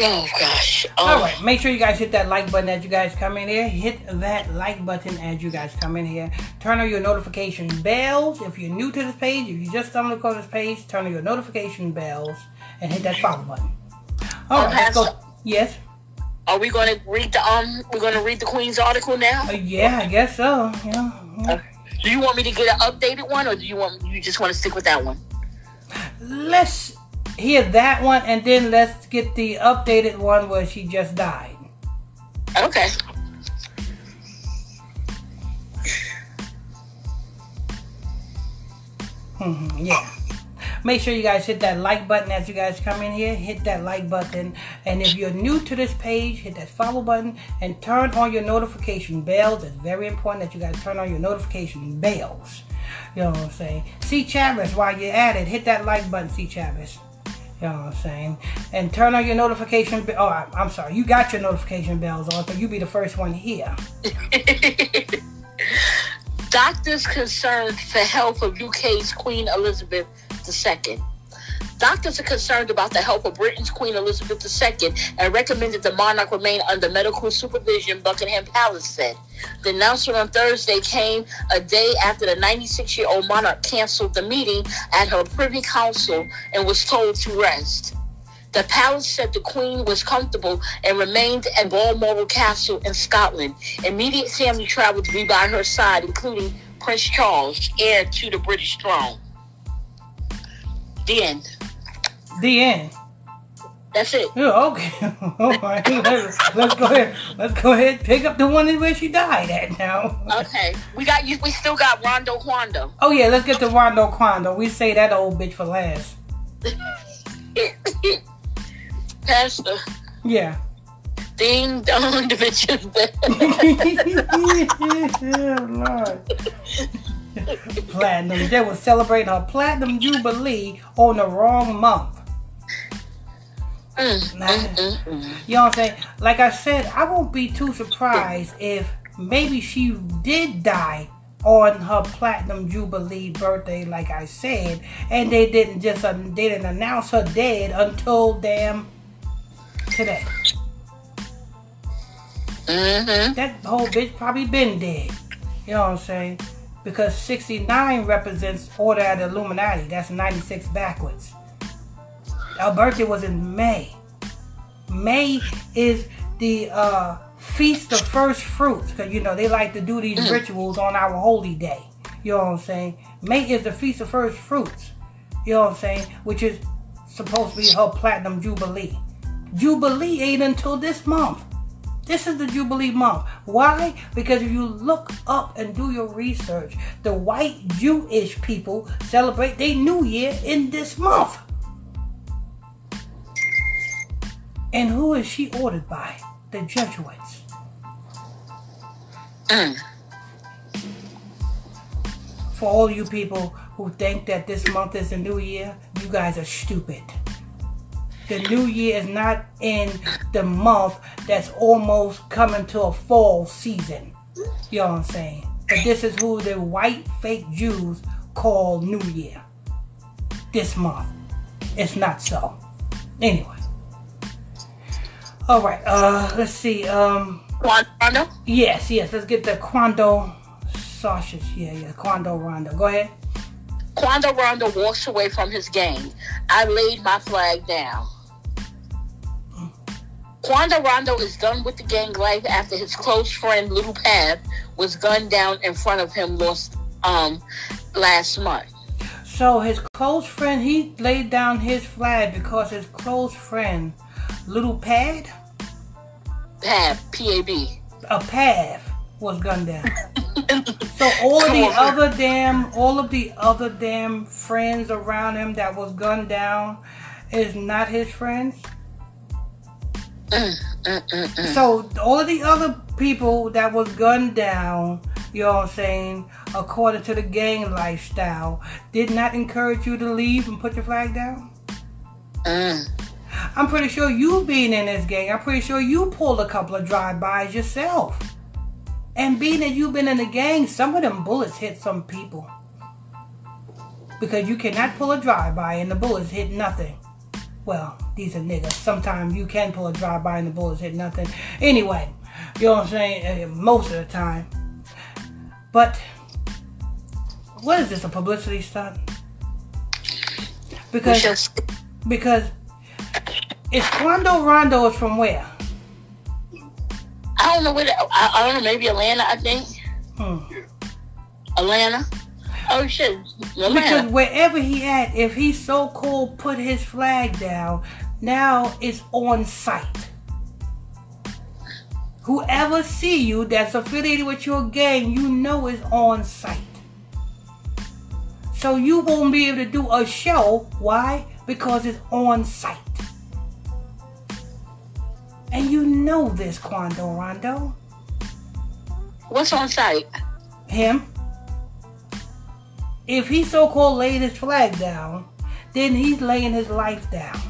oh gosh. Um, All right, make sure you guys hit that like button as you guys come in here. Hit that like button as you guys come in here. Turn on your notification bells. If you're new to this page, if you just stumbled across this page, turn on your notification bells and hit that follow button. All right, let's go. Yes. Are we going to read the um? We're going to read the Queen's article now. Uh, yeah, I guess so. Yeah, yeah. Do you want me to get an updated one, or do you want you just want to stick with that one? Let's hear that one, and then let's get the updated one where she just died. Okay. Mhm, yeah. Make sure you guys hit that like button as you guys come in here. Hit that like button. And if you're new to this page, hit that follow button and turn on your notification bells. It's very important that you guys turn on your notification bells. You know what I'm saying? See Chavez, while you're at it, hit that like button, see Chavez. You know what I'm saying? And turn on your notification. Be- oh, I- I'm sorry. You got your notification bells on, so you be the first one here. (laughs) Doctors concerned for health of UK's Queen Elizabeth II. Doctors are concerned about the health of Britain's Queen Elizabeth II and recommended the monarch remain under medical supervision, Buckingham Palace said. The announcement on Thursday came a day after the 96 year old monarch canceled the meeting at her Privy Council and was told to rest. The palace said the Queen was comfortable and remained at Balmoral Castle in Scotland. Immediate family traveled to be by her side, including Prince Charles, heir to the British throne. The end. The end. That's it. Yeah, okay. (laughs) All right. Let's, let's go ahead. Let's go ahead. Pick up the one where she died at now. Okay, we got you. We still got Rondo Quando. Oh yeah, let's get to Rondo Quando. We say that old bitch for last. (laughs) Pastor, Yeah. ding dong, (laughs) the bitch is yeah, Lord. Platinum. They were celebrating her platinum jubilee on the wrong month. Mm, Nah. mm, mm. You know what I'm saying? Like I said, I won't be too surprised if maybe she did die on her platinum jubilee birthday, like I said, and they didn't just uh, they didn't announce her dead until damn today. Mhm. That whole bitch probably been dead. You know what I'm saying? Because 69 represents Order of the Illuminati. That's 96 backwards. Our birthday was in May. May is the uh, feast of first fruits. Because, you know, they like to do these rituals on our holy day. You know what I'm saying? May is the feast of first fruits. You know what I'm saying? Which is supposed to be her platinum jubilee. Jubilee ain't until this month. This is the Jubilee month. Why? Because if you look up and do your research, the white Jewish people celebrate their New Year in this month. And who is she ordered by? The Jesuits. Mm. For all you people who think that this month is the New Year, you guys are stupid. The New Year is not in the month that's almost coming to a fall season. You know what I'm saying? But this is who the white fake Jews call New Year. This month. It's not so. Anyway. Alright, uh let's see. Um Rondo. yes, yes, let's get the Quando sausage. Yeah, yeah, Quando Rondo. Go ahead. Quando Rondo walks away from his gang. I laid my flag down. Quando Rondo is done with the gang life after his close friend Little Pav was gunned down in front of him lost um last month. So his close friend, he laid down his flag because his close friend, Little Pad, Pav, P A B. a Pav, was gunned down. (laughs) so all of the other damn, all of the other damn friends around him that was gunned down is not his friends. Mm, mm, mm. So all of the other people that was gunned down, you know what I'm saying, according to the gang lifestyle, did not encourage you to leave and put your flag down? Mm. I'm pretty sure you being in this gang, I'm pretty sure you pulled a couple of drive-bys yourself. And being that you've been in the gang, some of them bullets hit some people. Because you cannot pull a drive-by and the bullets hit nothing. Well, these are niggas. Sometimes you can pull a drive-by and the bullets hit nothing. Anyway, you know what I'm saying? Uh, Most of the time. But, what is this, a publicity stunt? Because, because, it's Quando Rondo is from where? I don't know where. I, I don't know. Maybe Atlanta. I think Hmm. Atlanta. Oh shit, Because wherever he at, if he so called put his flag down, now it's on site. Whoever see you that's affiliated with your gang, you know is on site. So you won't be able to do a show. Why? Because it's on site. And you know this, Quando Rondo. What's on site? him, if he so called laid his flag down, then he's laying his life down.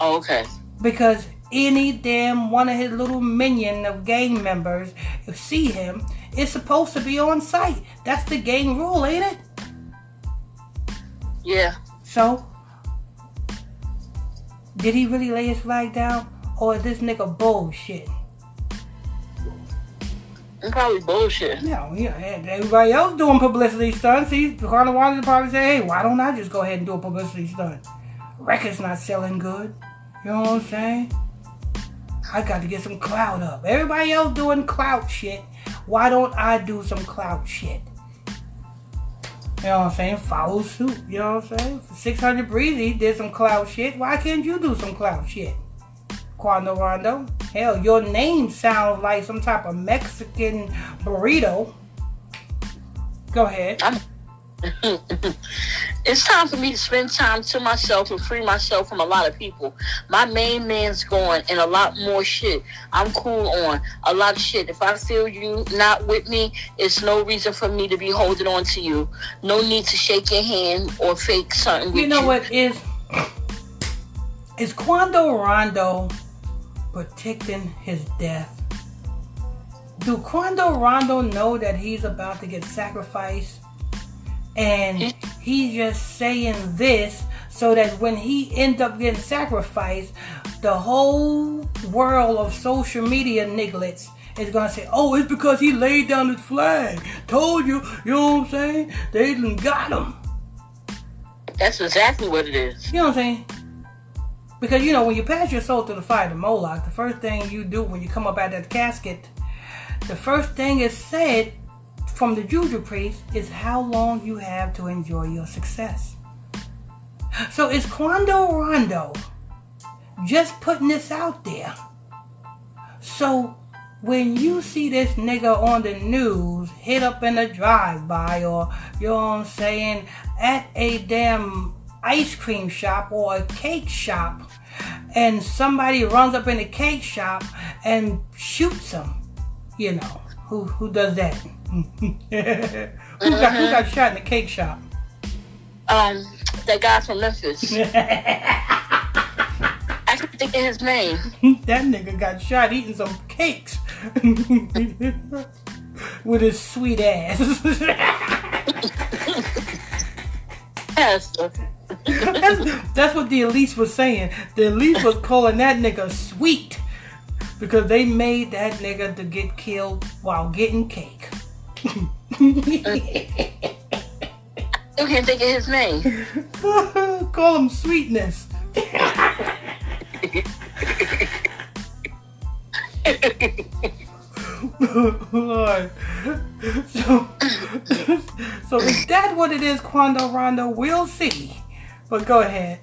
Oh, okay. Because any damn one of his little minion of gang members, if see him, is supposed to be on site. That's the gang rule, ain't it? Yeah. So, did he really lay his flag down? Or is this nigga bullshit? It's probably bullshit. Yeah, and everybody else doing publicity stunts. He's Carter Washington probably say, hey, why don't I just go ahead and do a publicity stunt? Record's not selling good. You know what I'm saying? I got to get some clout up. Everybody else doing clout shit. Why don't I do some clout shit? You know what I'm saying? Follow suit. You know what I'm saying? 600 Breezy did some clout shit. Why can't you do some clout shit? Quando Rondo. Hell, your name sounds like some type of Mexican burrito. Go ahead. (laughs) It's time for me to spend time to myself and free myself from a lot of people. My main man's gone and a lot more shit. I'm cool on a lot of shit. If I feel you not with me, it's no reason for me to be holding on to you. No need to shake your hand or fake something You know what is is Quando Rondo protecting his death? Do Quando Rondo know that he's about to get sacrificed? And he's just saying this so that when he ends up getting sacrificed, the whole world of social media nigglets is gonna say, "Oh, it's because he laid down his flag." Told you, you know what I'm saying? They done got him. That's exactly what it is. You know what I'm saying? Because you know when you pass your soul through the fire to Moloch, the first thing you do when you come up out of that casket, the first thing is said from the juju priest is how long you have to enjoy your success. So is Quando Rondo just putting this out there? So when you see this nigga on the news hit up in a drive-by or you know I'm saying at a damn ice cream shop or a cake shop and somebody runs up in the cake shop and shoots him, you know, who who does that? (laughs) who, got, who got shot in the cake shop? Um, that guy from Memphis. (laughs) I can't think of his name. (laughs) that nigga got shot eating some cakes with his sweet ass. Yes. That's, that's what the elites was saying. The elites was calling that nigga sweet because they made that nigga to get killed while getting cake. You can't think of his name. (laughs) Call him Sweetness. Lord. So, so is that what it is, Quando Rondo? We'll see. But go ahead.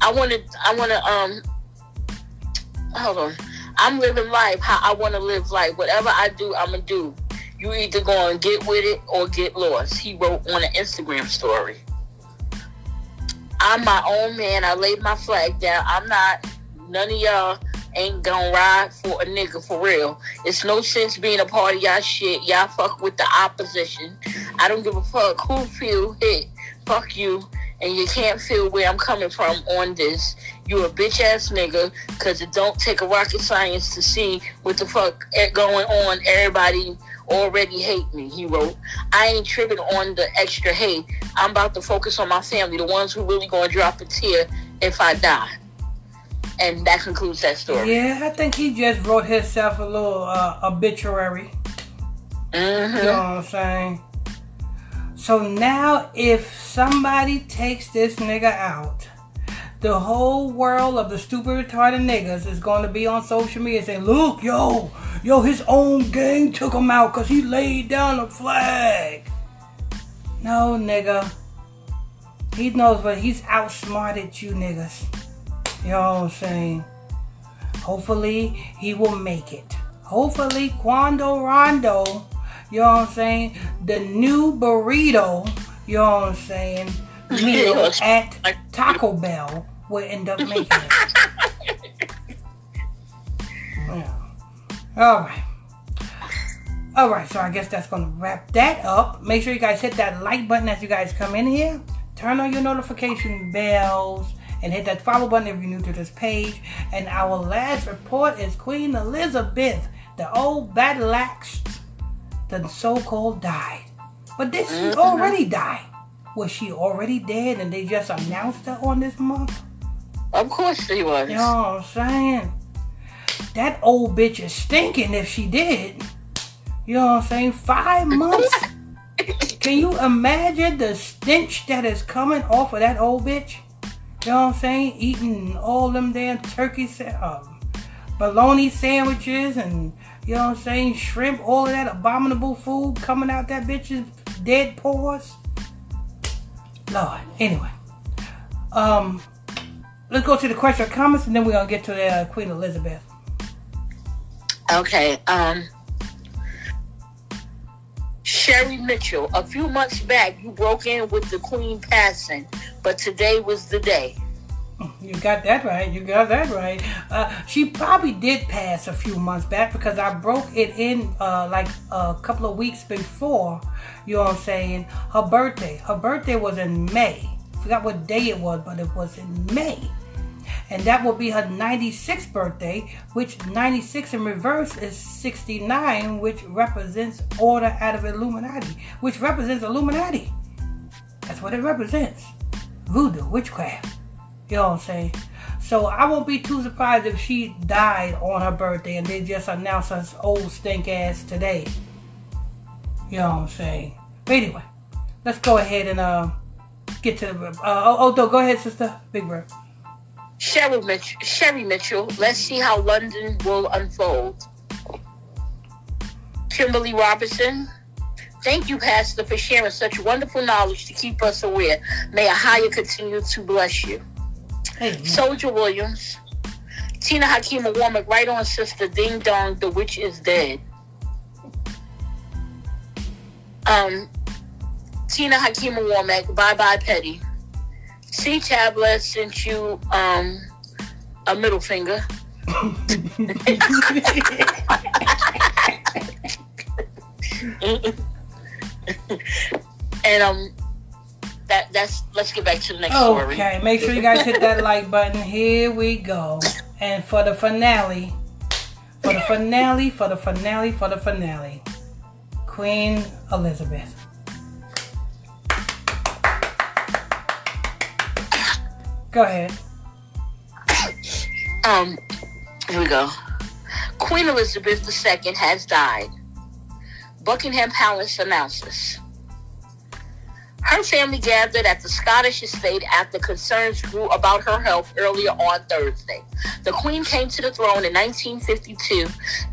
I want to. I want to. Um. Hold on. I'm living life how I want to live life. Whatever I do, I'm gonna do. You either go and get with it or get lost. He wrote on an Instagram story. I'm my own man. I laid my flag down. I'm not. None of y'all ain't gonna ride for a nigga for real. It's no sense being a part of y'all shit. Y'all fuck with the opposition. I don't give a fuck who feel hit. Fuck you. And you can't feel where I'm coming from on this. You a bitch ass nigga, cause it don't take a rocket science to see what the fuck going on. Everybody already hate me, he wrote. I ain't tripping on the extra hate. I'm about to focus on my family, the ones who really gonna drop a tear if I die. And that concludes that story. Yeah, I think he just wrote himself a little uh, obituary. Mm-hmm. You know what I'm saying? So now, if somebody takes this nigga out, the whole world of the stupid retarded niggas is going to be on social media saying, "Look, yo, yo, his own gang took him out because he laid down a flag." No, nigga. He knows but he's outsmarted you niggas. You know what I'm saying? Hopefully he will make it. Hopefully Quando Rondo, you know what I'm saying? The new burrito, you know what I'm saying? (laughs) Meal at Taco Bell will end up making it. Yeah. All right. All right, so I guess that's gonna wrap that up. Make sure you guys hit that like button as you guys come in here. Turn on your notification bells and hit that follow button if you're new to this page. And our last report is Queen Elizabeth, the old battle axe, the so-called died. But did she already die? Was she already dead and they just announced her on this month? Of course she was. You know what I'm saying? That old bitch is stinking if she did. You know what I'm saying? Five months? (laughs) Can you imagine the stench that is coming off of that old bitch? You know what I'm saying? Eating all them damn turkey, sa- um, bologna sandwiches and, you know what I'm saying? Shrimp, all of that abominable food coming out that bitch's dead pores. Lord. Anyway. Um, let's go to the question or comments and then we're to get to the uh, Queen Elizabeth. Okay. Um. Sherry Mitchell. A few months back, you broke in with the Queen passing, but today was the day. You got that right. You got that right. Uh, she probably did pass a few months back because I broke it in uh, like a couple of weeks before. You know what I'm saying? Her birthday. Her birthday was in May. I Forgot what day it was, but it was in May. And that will be her 96th birthday, which 96 in reverse is 69, which represents Order out of Illuminati, which represents Illuminati. That's what it represents. Voodoo, witchcraft. You know what I'm saying? So I won't be too surprised if she died on her birthday and they just announced us old stink ass today. You know what I'm saying? But anyway, let's go ahead and uh, get to the. Uh, oh, oh, no, go ahead, sister. Big Bird. Sherry Mitchell, Sherry Mitchell. Let's see how London will unfold. Kimberly Robertson. Thank you, Pastor, for sharing such wonderful knowledge to keep us aware. May a higher continue to bless you. Soldier Williams. Tina Hakima Womack, right on, sister. Ding dong, the witch is dead. Um, Tina Hakima Womack, bye bye, Petty. C Tablet sent you um a middle finger. (laughs) (laughs) and um that that's let's get back to the next story. Okay, make sure you guys hit that (laughs) like button. Here we go. And for the finale, for the finale, for the finale, for the finale, Queen Elizabeth. Go ahead. Um, here we go. Queen Elizabeth II has died. Buckingham Palace announces. Her family gathered at the Scottish estate after concerns grew about her health earlier on Thursday. The Queen came to the throne in 1952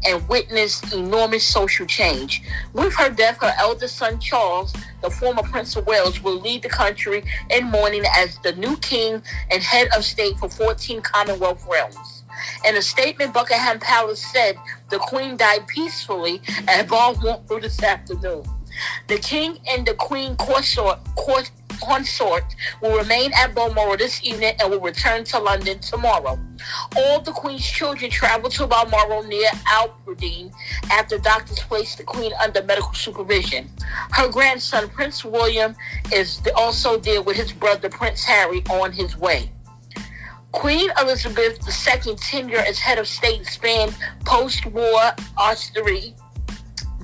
and witnessed enormous social change. With her death, her eldest son Charles, the former Prince of Wales, will lead the country in mourning as the new king and head of state for 14 Commonwealth realms. In a statement, Buckingham Palace said the Queen died peacefully at Balmoral this afternoon. The king and the queen consort, consort will remain at Balmoral this evening and will return to London tomorrow. All the queen's children travel to Balmoral near Aberdeen after doctors placed the queen under medical supervision. Her grandson, Prince William, is also there with his brother, Prince Harry, on his way. Queen Elizabeth II's tenure as head of state spanned post-war austerity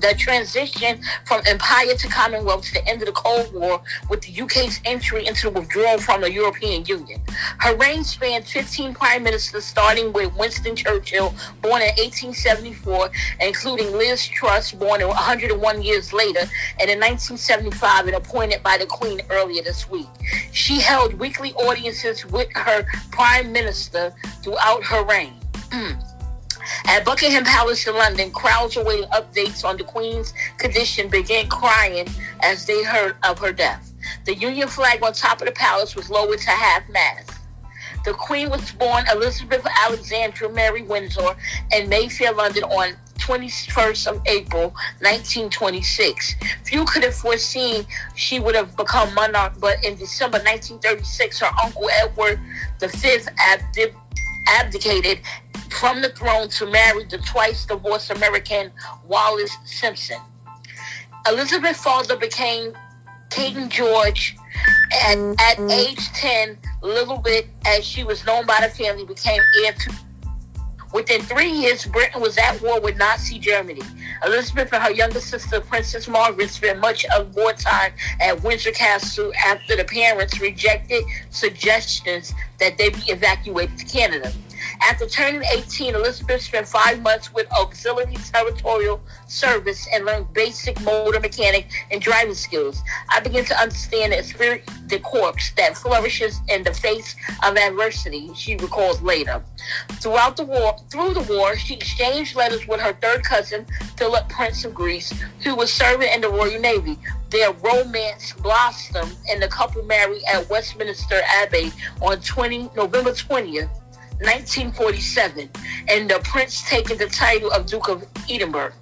the transition from empire to commonwealth to the end of the Cold War with the UK's entry into the withdrawal from the European Union. Her reign spanned 15 prime ministers, starting with Winston Churchill, born in 1874, including Liz Truss, born 101 years later, and in 1975, and appointed by the Queen earlier this week. She held weekly audiences with her prime minister throughout her reign. Hmm. At Buckingham Palace in London, crowds awaiting updates on the Queen's condition began crying as they heard of her death. The Union flag on top of the palace was lowered to half mast. The Queen was born Elizabeth Alexandra Mary Windsor in Mayfair, London on 21st of April, 1926. Few could have foreseen she would have become monarch, but in December 1936, her uncle Edward V abdicated from the throne to marry the twice divorced American Wallace Simpson. Elizabeth's father became King George, and at mm-hmm. age 10, little bit as she was known by the family, became heir to. Within three years, Britain was at war with Nazi Germany. Elizabeth and her younger sister, Princess Margaret, spent much of wartime at Windsor Castle after the parents rejected suggestions that they be evacuated to Canada. After turning 18, Elizabeth spent five months with Auxiliary Territorial Service and learned basic motor mechanic and driving skills. I began to understand the spirit, the corps that flourishes in the face of adversity, she recalls later. Throughout the war, through the war, she exchanged letters with her third cousin, Philip Prince of Greece, who was serving in the Royal Navy. Their romance blossomed and the couple married at Westminster Abbey on 20, November 20th, 1947, and the prince taking the title of Duke of Edinburgh.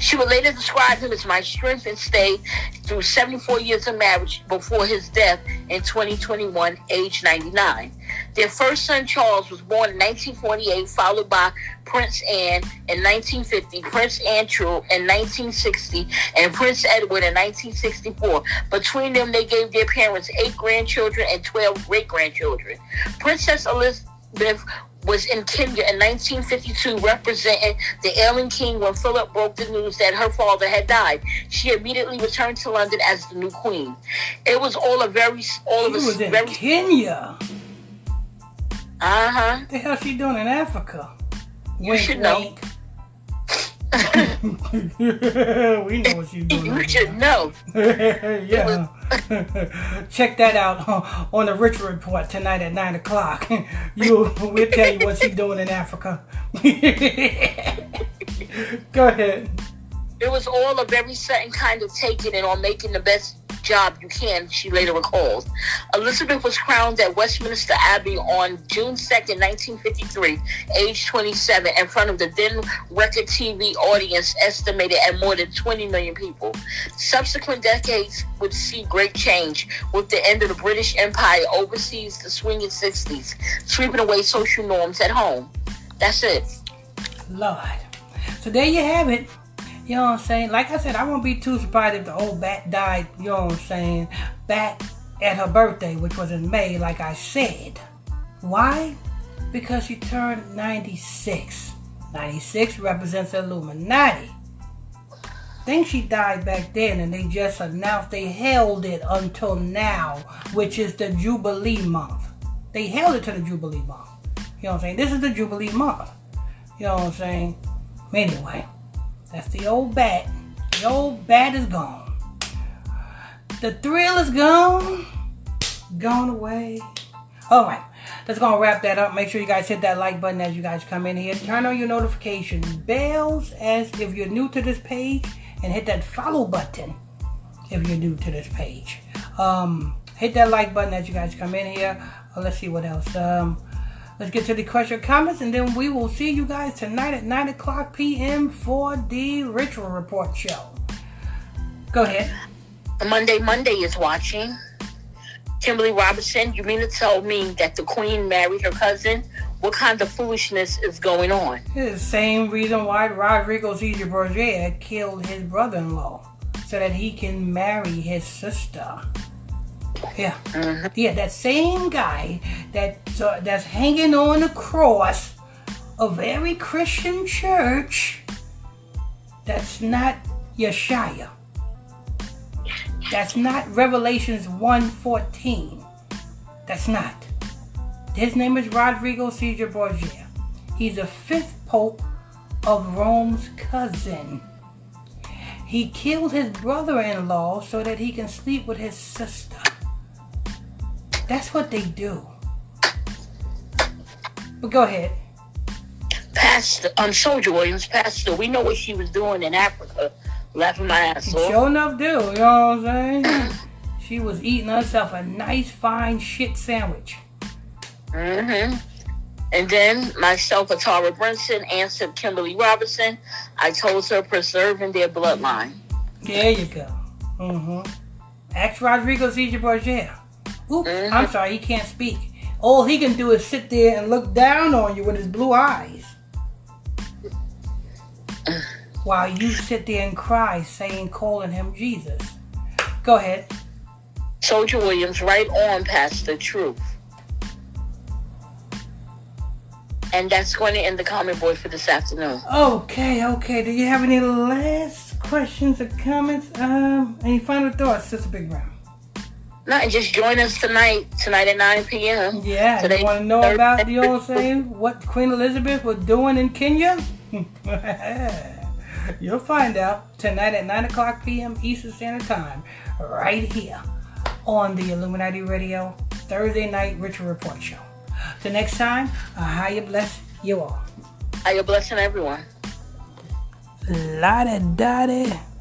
She would later describe him as my strength and stay through 74 years of marriage before his death in 2021, age 99. Their first son, Charles, was born in 1948, followed by Prince Anne in 1950, Prince Andrew in 1960, and Prince Edward in 1964. Between them, they gave their parents eight grandchildren and 12 great grandchildren. Princess Elizabeth Biff was in Kenya in 1952 representing the ailing king when Philip broke the news that her father had died. She immediately returned to London as the new queen. It was all a very, all she of was in very, Kenya. Uh huh. What the hell she doing in Africa? You should know. (laughs) we know what she's doing. You should know. (laughs) yeah. (laughs) Check that out on the Ritual Report tonight at 9 o'clock. you, we'll tell you what she's doing in Africa. Go ahead. It was all a very certain kind of taking it on making the best job you can, she later recalled. Elizabeth was crowned at Westminster Abbey on June 2nd, 1953, age 27, in front of the then record TV audience estimated at more than 20 million people. Subsequent decades would see great change with the end of the British Empire overseas, the swinging 60s, sweeping away social norms at home. That's it. Lord. So there you have it. You know what I'm saying? Like I said, I won't be too surprised if the old bat died, you know what I'm saying, back at her birthday, which was in May, like I said. Why? Because she turned 96. 96 represents Illuminati. Think she died back then and they just announced they held it until now, which is the Jubilee month. They held it to the Jubilee month. You know what I'm saying? This is the Jubilee month. You know what I'm saying? Anyway. That's the old bat. The old bat is gone. The thrill is gone, gone away. All right, that's gonna wrap that up. Make sure you guys hit that like button as you guys come in here. Turn on your notification bells as if you're new to this page, and hit that follow button if you're new to this page. Um, hit that like button as you guys come in here. Uh, let's see what else. Um, let's get to the question comments, and then we will see you guys tonight at 9 o'clock p.m. for the Ritual Report show. Go ahead. Monday Monday is watching. Kimberly Robinson, you mean to tell me that the Queen married her cousin? What kind of foolishness is going on? It's the same reason why Rodrigo Caesar Borgia killed his brother-in-law, so that he can marry his sister. Yeah, Mhm. yeah, that same guy that uh, that's hanging on the cross of every Christian church. That's not Yeshaya. That's not Revelations 1.14. That's not. His name is Rodrigo Cesar Borgia. He's the fifth pope of Rome's cousin. He killed his brother-in-law so that he can sleep with his sister. That's what they do. But go ahead. Pastor, um, Soldier Williams, Pastor, we know what she was doing in Africa, laughing my ass off. Sure enough do, you know what I'm saying? (clears throat) she was eating herself a nice fine shit sandwich. Mm-hmm. And then myself, Atara Brinson, answered Kimberly Robinson. I told her preserving their bloodline. There you go. Mm-hmm. Ask Rodrigo Caesar Borgia. Oops, Mhm. I'm sorry, he can't speak. All he can do is sit there and look down on you with his blue eyes. (sighs) While you sit there and cry, saying, calling him Jesus. Go ahead. Soldier Williams, right on, Pastor Truth. And that's going to end the comment board for this afternoon. Okay, okay. Do you have any last questions or comments? Um, any final thoughts, Sister Big Brown? No, just join us tonight, tonight at 9 p.m. Yeah, Today- you want to know about the old saying, what Queen Elizabeth was doing in Kenya? (laughs) You'll find out tonight at 9 o'clock p.m. Eastern Standard Time, right here on the Illuminati Radio Thursday Night Ritual Report Show. Till next time, I higher bless you all. You blessing everyone? La da da da.